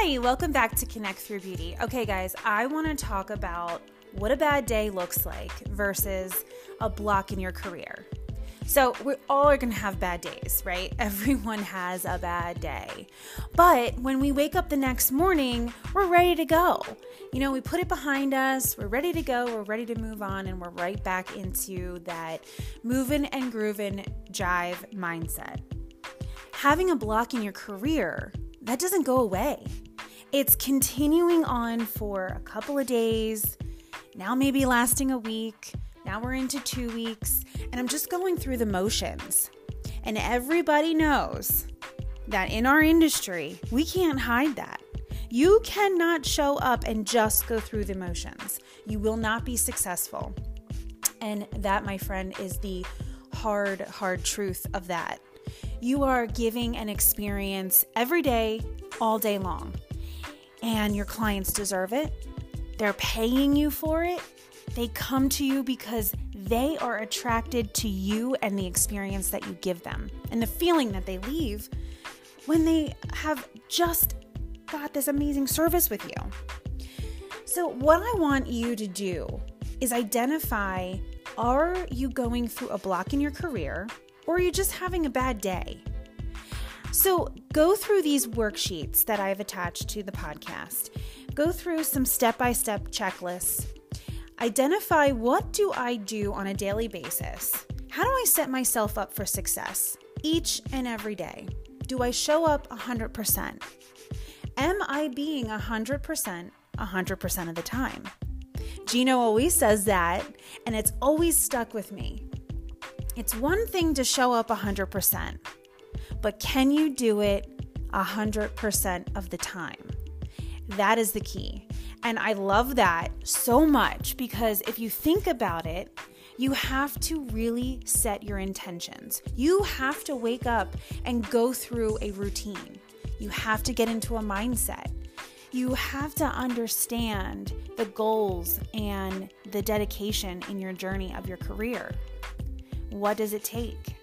Hi, welcome back to Connect Through Beauty. Okay, guys, I want to talk about what a bad day looks like versus a block in your career. So, we all are going to have bad days, right? Everyone has a bad day. But when we wake up the next morning, we're ready to go. You know, we put it behind us, we're ready to go, we're ready to move on, and we're right back into that moving and grooving jive mindset. Having a block in your career, that doesn't go away. It's continuing on for a couple of days, now maybe lasting a week. Now we're into two weeks, and I'm just going through the motions. And everybody knows that in our industry, we can't hide that. You cannot show up and just go through the motions. You will not be successful. And that, my friend, is the hard, hard truth of that. You are giving an experience every day, all day long. And your clients deserve it. They're paying you for it. They come to you because they are attracted to you and the experience that you give them and the feeling that they leave when they have just got this amazing service with you. So, what I want you to do is identify are you going through a block in your career or are you just having a bad day? So, go through these worksheets that I've attached to the podcast. Go through some step by step checklists. Identify what do I do on a daily basis? How do I set myself up for success each and every day? Do I show up 100%? Am I being 100% 100% of the time? Gino always says that, and it's always stuck with me. It's one thing to show up 100%, but can you do it 100% of the time? That is the key. And I love that so much because if you think about it, you have to really set your intentions. You have to wake up and go through a routine. You have to get into a mindset. You have to understand the goals and the dedication in your journey of your career. What does it take?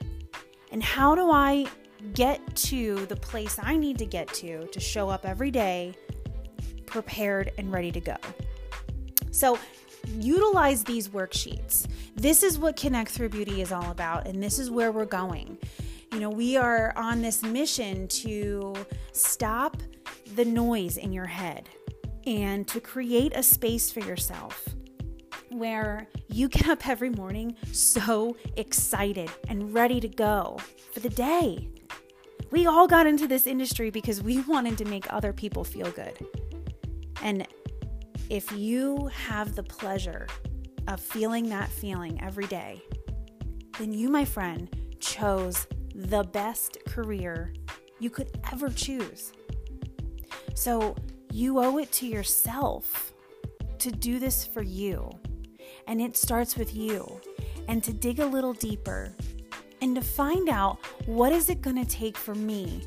And how do I get to the place I need to get to to show up every day prepared and ready to go? So, utilize these worksheets. This is what Connect Through Beauty is all about, and this is where we're going. You know, we are on this mission to stop the noise in your head and to create a space for yourself where you get up every morning so excited and ready to go for the day. We all got into this industry because we wanted to make other people feel good. And if you have the pleasure of feeling that feeling every day, then you, my friend, chose the best career you could ever choose. So you owe it to yourself to do this for you. And it starts with you. And to dig a little deeper and to find out what is it going to take for me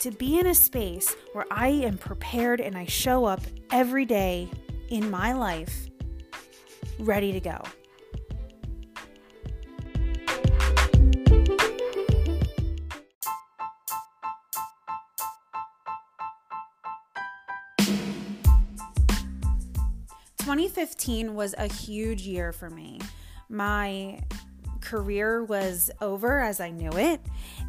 to be in a space where I am prepared and I show up every day in my life ready to go. 2015 was a huge year for me. My career was over as I knew it,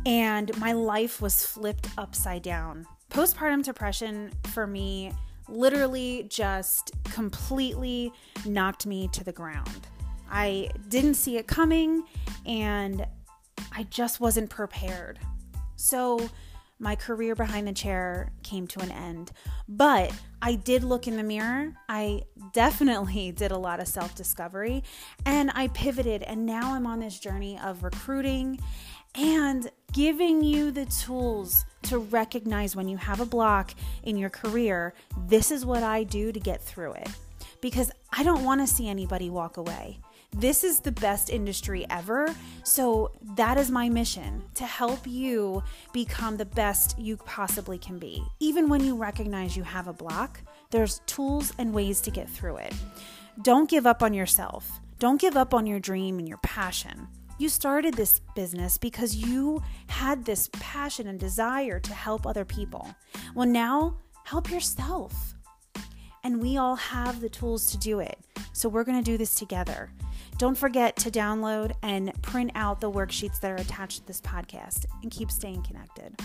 and my life was flipped upside down. Postpartum depression for me literally just completely knocked me to the ground. I didn't see it coming, and I just wasn't prepared. So, my career behind the chair came to an end. But I did look in the mirror. I definitely did a lot of self discovery and I pivoted. And now I'm on this journey of recruiting and giving you the tools to recognize when you have a block in your career. This is what I do to get through it because I don't want to see anybody walk away. This is the best industry ever. So, that is my mission to help you become the best you possibly can be. Even when you recognize you have a block, there's tools and ways to get through it. Don't give up on yourself. Don't give up on your dream and your passion. You started this business because you had this passion and desire to help other people. Well, now help yourself. And we all have the tools to do it. So we're going to do this together. Don't forget to download and print out the worksheets that are attached to this podcast and keep staying connected.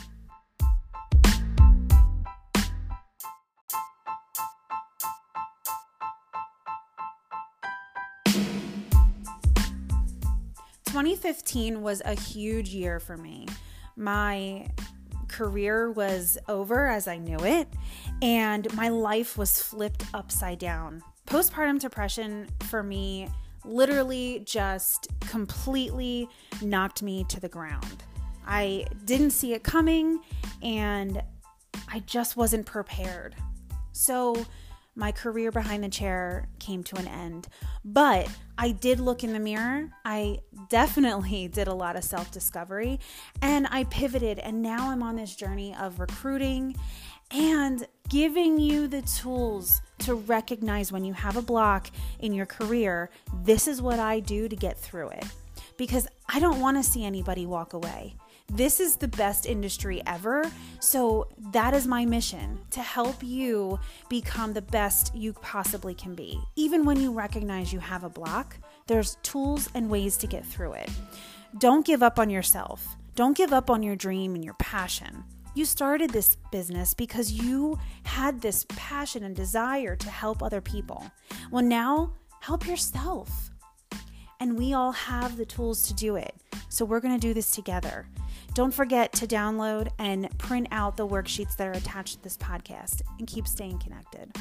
Twenty fifteen was a huge year for me. My career was over as I knew it, and my life was flipped upside down. Postpartum depression for me literally just completely knocked me to the ground. I didn't see it coming and I just wasn't prepared. So, my career behind the chair came to an end. But I did look in the mirror. I definitely did a lot of self discovery and I pivoted. And now I'm on this journey of recruiting and giving you the tools to recognize when you have a block in your career. This is what I do to get through it because I don't want to see anybody walk away. This is the best industry ever. So, that is my mission to help you become the best you possibly can be. Even when you recognize you have a block, there's tools and ways to get through it. Don't give up on yourself. Don't give up on your dream and your passion. You started this business because you had this passion and desire to help other people. Well, now help yourself. And we all have the tools to do it. So we're going to do this together. Don't forget to download and print out the worksheets that are attached to this podcast and keep staying connected.